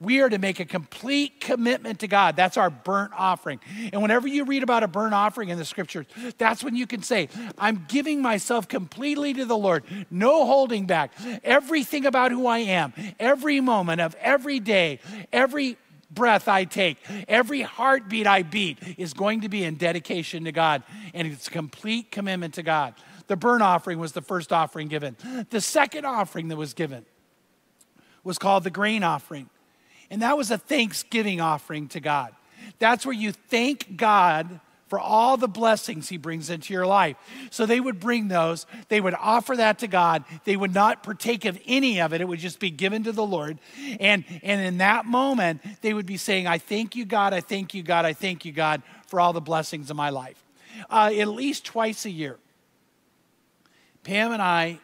we are to make a complete commitment to God. That's our burnt offering. And whenever you read about a burnt offering in the scriptures, that's when you can say, I'm giving myself completely to the Lord, no holding back. Everything about who I am, every moment of every day, every breath I take, every heartbeat I beat is going to be in dedication to God. And it's a complete commitment to God. The burnt offering was the first offering given. The second offering that was given was called the grain offering. And that was a thanksgiving offering to God. That's where you thank God for all the blessings he brings into your life. So they would bring those, they would offer that to God. They would not partake of any of it. It would just be given to the Lord. And and in that moment, they would be saying, "I thank you, God. I thank you, God. I thank you, God, for all the blessings of my life." Uh, at least twice a year, Pam and I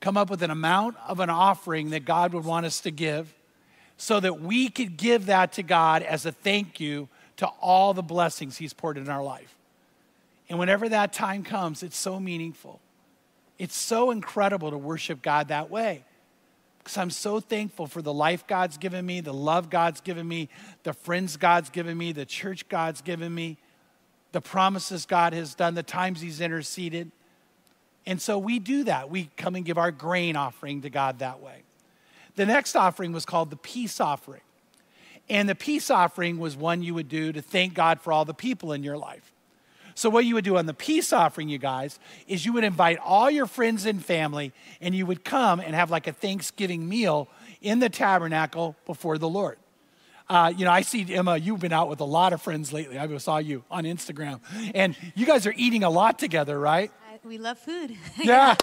come up with an amount of an offering that God would want us to give so that we could give that to God as a thank you to all the blessings He's poured in our life. And whenever that time comes, it's so meaningful. It's so incredible to worship God that way. Because I'm so thankful for the life God's given me, the love God's given me, the friends God's given me, the church God's given me, the promises God has done, the times He's interceded. And so we do that. We come and give our grain offering to God that way. The next offering was called the peace offering. And the peace offering was one you would do to thank God for all the people in your life. So, what you would do on the peace offering, you guys, is you would invite all your friends and family, and you would come and have like a Thanksgiving meal in the tabernacle before the Lord. Uh, you know, I see Emma, you've been out with a lot of friends lately. I saw you on Instagram, and you guys are eating a lot together, right? We love food. yeah.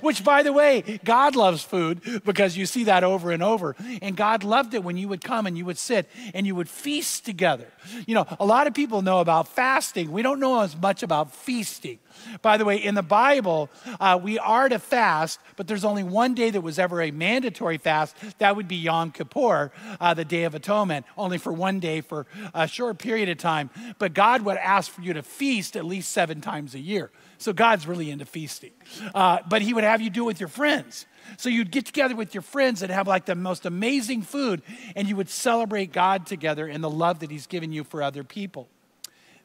Which, by the way, God loves food because you see that over and over. And God loved it when you would come and you would sit and you would feast together. You know, a lot of people know about fasting. We don't know as much about feasting. By the way, in the Bible, uh, we are to fast, but there's only one day that was ever a mandatory fast. That would be Yom Kippur, uh, the Day of Atonement, only for one day for a short period of time. But God would ask for you to feast at least seven times a year. So God's really into feasting. Uh, but He would have you do it with your friends. So you'd get together with your friends and have like the most amazing food, and you would celebrate God together and the love that He's given you for other people.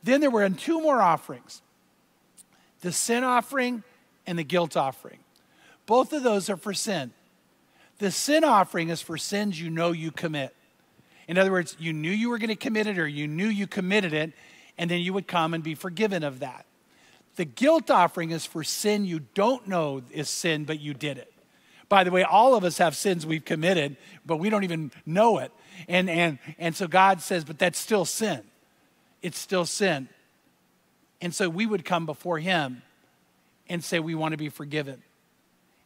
Then there were two more offerings the sin offering and the guilt offering. Both of those are for sin. The sin offering is for sins you know you commit. In other words, you knew you were going to commit it or you knew you committed it, and then you would come and be forgiven of that. The guilt offering is for sin you don't know is sin, but you did it. By the way, all of us have sins we've committed, but we don't even know it. And, and, and so God says, but that's still sin. It's still sin. And so we would come before Him and say, we want to be forgiven.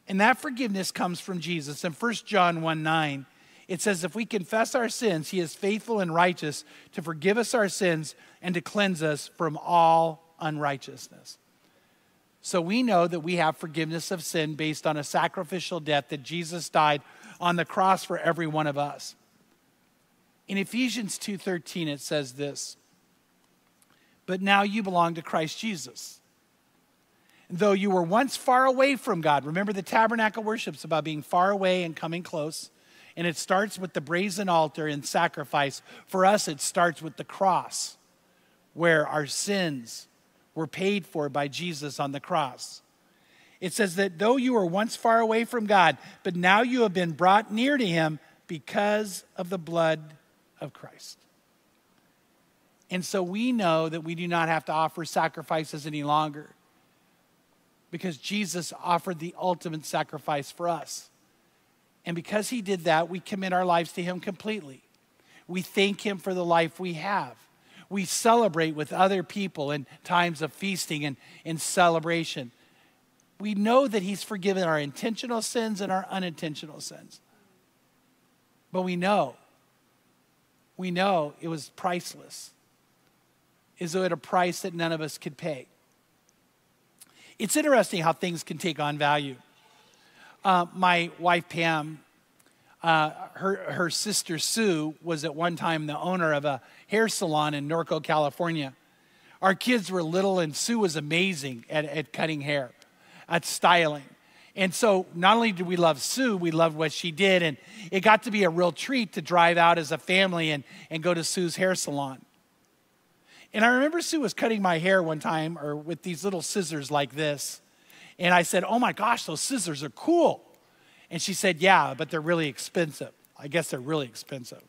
And that forgiveness comes from Jesus. In 1 John 1 9, It says, if we confess our sins, he is faithful and righteous to forgive us our sins and to cleanse us from all unrighteousness. So we know that we have forgiveness of sin based on a sacrificial death that Jesus died on the cross for every one of us. In Ephesians 2:13 it says this, "But now you belong to Christ Jesus." Though you were once far away from God, remember the tabernacle worship's about being far away and coming close. And it starts with the brazen altar and sacrifice. For us, it starts with the cross, where our sins were paid for by Jesus on the cross. It says that though you were once far away from God, but now you have been brought near to Him because of the blood of Christ. And so we know that we do not have to offer sacrifices any longer because Jesus offered the ultimate sacrifice for us. And because he did that, we commit our lives to him completely. We thank him for the life we have. We celebrate with other people in times of feasting and in celebration. We know that he's forgiven our intentional sins and our unintentional sins. But we know, we know it was priceless. Is it a price that none of us could pay? It's interesting how things can take on value. Uh, my wife Pam, uh, her, her sister Sue was at one time the owner of a hair salon in Norco, California. Our kids were little, and Sue was amazing at, at cutting hair, at styling. And so, not only did we love Sue, we loved what she did. And it got to be a real treat to drive out as a family and, and go to Sue's hair salon. And I remember Sue was cutting my hair one time, or with these little scissors like this. And I said, Oh my gosh, those scissors are cool. And she said, Yeah, but they're really expensive. I guess they're really expensive.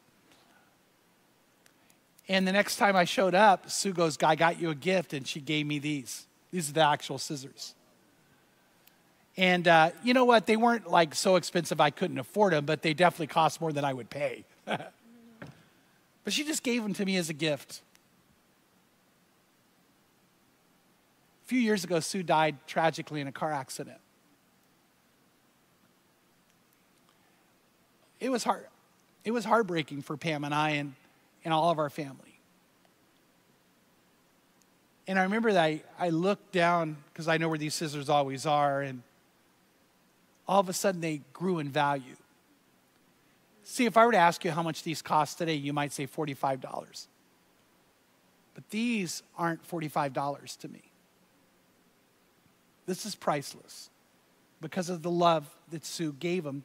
And the next time I showed up, Sue goes, I got you a gift. And she gave me these. These are the actual scissors. And uh, you know what? They weren't like so expensive I couldn't afford them, but they definitely cost more than I would pay. but she just gave them to me as a gift. A few years ago, Sue died tragically in a car accident. It was hard. It was heartbreaking for Pam and I and, and all of our family. And I remember that I, I looked down because I know where these scissors always are, and all of a sudden they grew in value. See, if I were to ask you how much these cost today, you might say $45. But these aren't $45 to me. This is priceless because of the love that Sue gave them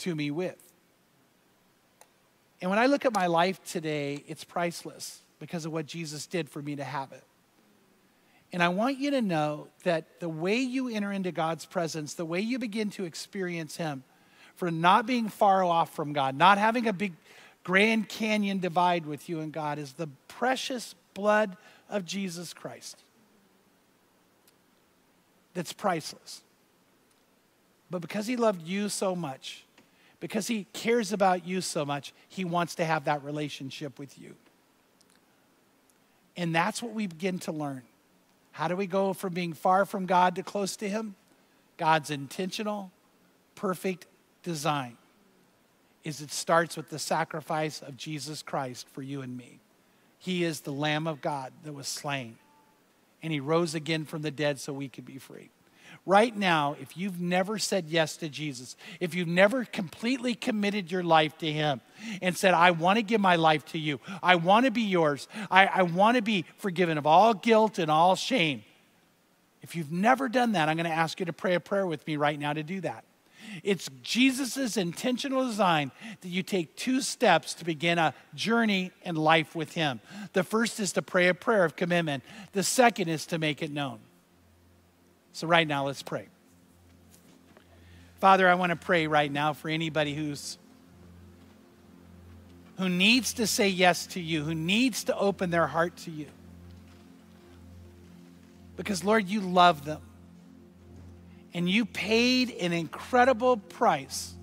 to me with. And when I look at my life today, it's priceless because of what Jesus did for me to have it. And I want you to know that the way you enter into God's presence, the way you begin to experience Him, for not being far off from God, not having a big Grand Canyon divide with you and God, is the precious blood of Jesus Christ that's priceless. But because he loved you so much, because he cares about you so much, he wants to have that relationship with you. And that's what we begin to learn. How do we go from being far from God to close to him? God's intentional, perfect design is it starts with the sacrifice of Jesus Christ for you and me. He is the Lamb of God that was slain and he rose again from the dead so we could be free. Right now, if you've never said yes to Jesus, if you've never completely committed your life to Him and said, I want to give my life to you, I want to be yours, I, I want to be forgiven of all guilt and all shame. If you've never done that, I'm going to ask you to pray a prayer with me right now to do that. It's Jesus' intentional design that you take two steps to begin a journey in life with Him. The first is to pray a prayer of commitment, the second is to make it known. So, right now, let's pray. Father, I want to pray right now for anybody who's who needs to say yes to you, who needs to open their heart to you. Because, Lord, you love them and you paid an incredible price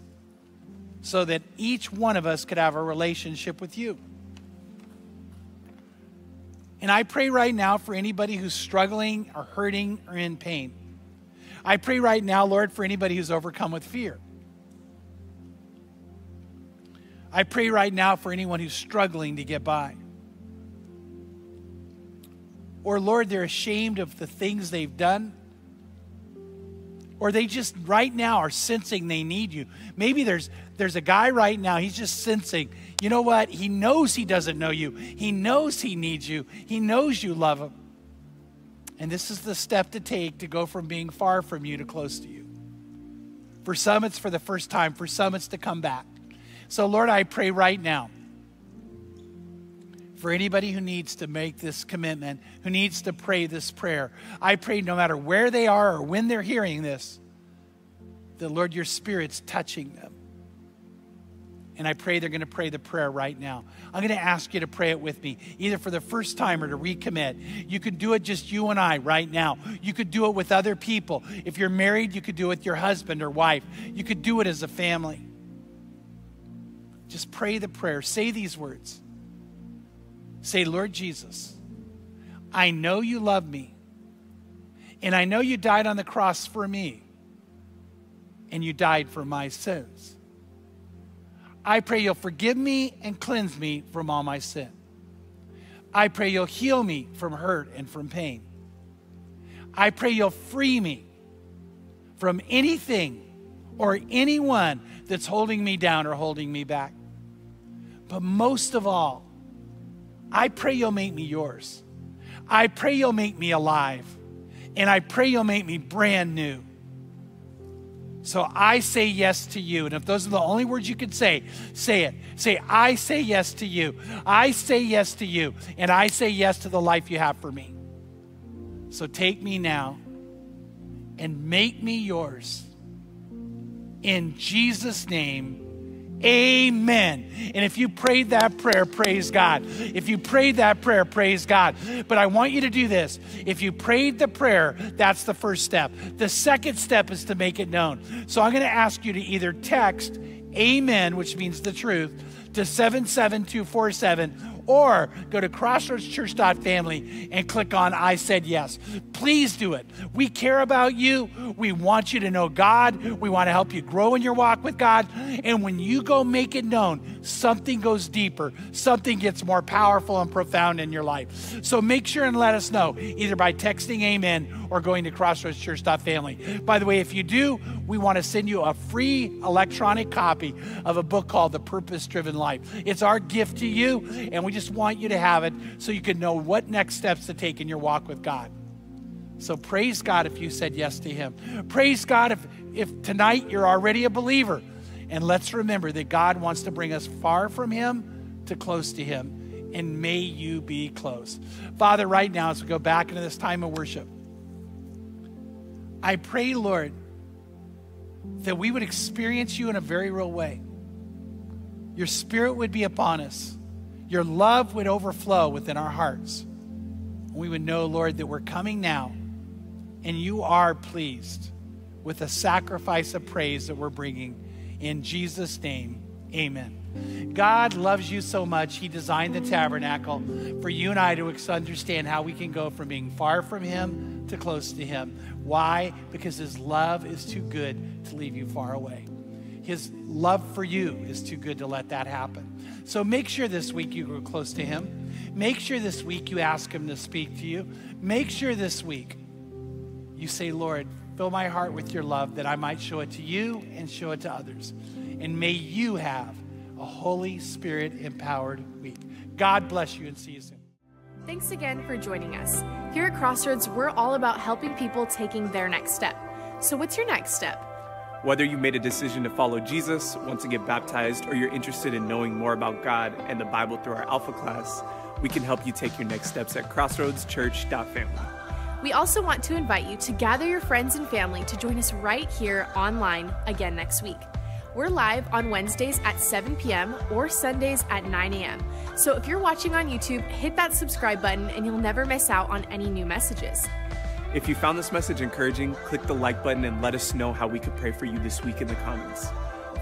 so that each one of us could have a relationship with you. And I pray right now for anybody who's struggling or hurting or in pain. I pray right now, Lord, for anybody who's overcome with fear. I pray right now for anyone who's struggling to get by. Or, Lord, they're ashamed of the things they've done. Or they just right now are sensing they need you. Maybe there's there's a guy right now, he's just sensing, you know what? He knows he doesn't know you. He knows he needs you. He knows you love him. And this is the step to take to go from being far from you to close to you. For some, it's for the first time. For some, it's to come back. So, Lord, I pray right now for anybody who needs to make this commitment, who needs to pray this prayer. I pray no matter where they are or when they're hearing this, that, Lord, your Spirit's touching them. And I pray they're going to pray the prayer right now. I'm going to ask you to pray it with me, either for the first time or to recommit. You could do it just you and I right now. You could do it with other people. If you're married, you could do it with your husband or wife. You could do it as a family. Just pray the prayer. Say these words. Say, Lord Jesus, I know you love me, and I know you died on the cross for me, and you died for my sins. I pray you'll forgive me and cleanse me from all my sin. I pray you'll heal me from hurt and from pain. I pray you'll free me from anything or anyone that's holding me down or holding me back. But most of all, I pray you'll make me yours. I pray you'll make me alive. And I pray you'll make me brand new. So I say yes to you. And if those are the only words you could say, say it. Say, I say yes to you. I say yes to you. And I say yes to the life you have for me. So take me now and make me yours. In Jesus' name, Amen. And if you prayed that prayer, praise God. If you prayed that prayer, praise God. But I want you to do this. If you prayed the prayer, that's the first step. The second step is to make it known. So I'm going to ask you to either text Amen, which means the truth, to 77247 or go to crossroadschurch.family and click on I said yes. Please do it. We care about you. We want you to know God. We want to help you grow in your walk with God. And when you go make it known, something goes deeper, something gets more powerful and profound in your life. So make sure and let us know either by texting amen or going to crossroadschurch.family. By the way, if you do, we want to send you a free electronic copy of a book called The Purpose Driven Life. It's our gift to you, and we just want you to have it so you can know what next steps to take in your walk with God. So praise God if you said yes to Him. Praise God if, if tonight you're already a believer. And let's remember that God wants to bring us far from Him to close to Him. And may you be close. Father, right now, as we go back into this time of worship, I pray, Lord, that we would experience you in a very real way. Your spirit would be upon us. Your love would overflow within our hearts. We would know, Lord, that we're coming now and you are pleased with the sacrifice of praise that we're bringing. In Jesus' name, amen. God loves you so much, He designed the tabernacle for you and I to understand how we can go from being far from Him to close to Him. Why? Because His love is too good to leave you far away. His love for you is too good to let that happen. So make sure this week you go close to Him. Make sure this week you ask Him to speak to you. Make sure this week you say, Lord, fill my heart with your love that I might show it to you and show it to others. And may you have a Holy Spirit empowered week. God bless you and see you soon. Thanks again for joining us. Here at Crossroads, we're all about helping people taking their next step. So, what's your next step? Whether you made a decision to follow Jesus, want to get baptized, or you're interested in knowing more about God and the Bible through our Alpha class, we can help you take your next steps at crossroadschurch.family. We also want to invite you to gather your friends and family to join us right here online again next week. We're live on Wednesdays at 7 p.m. or Sundays at 9 a.m. So if you're watching on YouTube, hit that subscribe button and you'll never miss out on any new messages. If you found this message encouraging, click the like button and let us know how we could pray for you this week in the comments.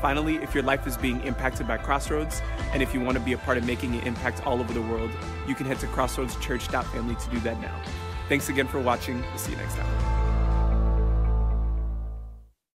Finally, if your life is being impacted by Crossroads, and if you want to be a part of making an impact all over the world, you can head to crossroadschurch.family to do that now. Thanks again for watching. We'll see you next time.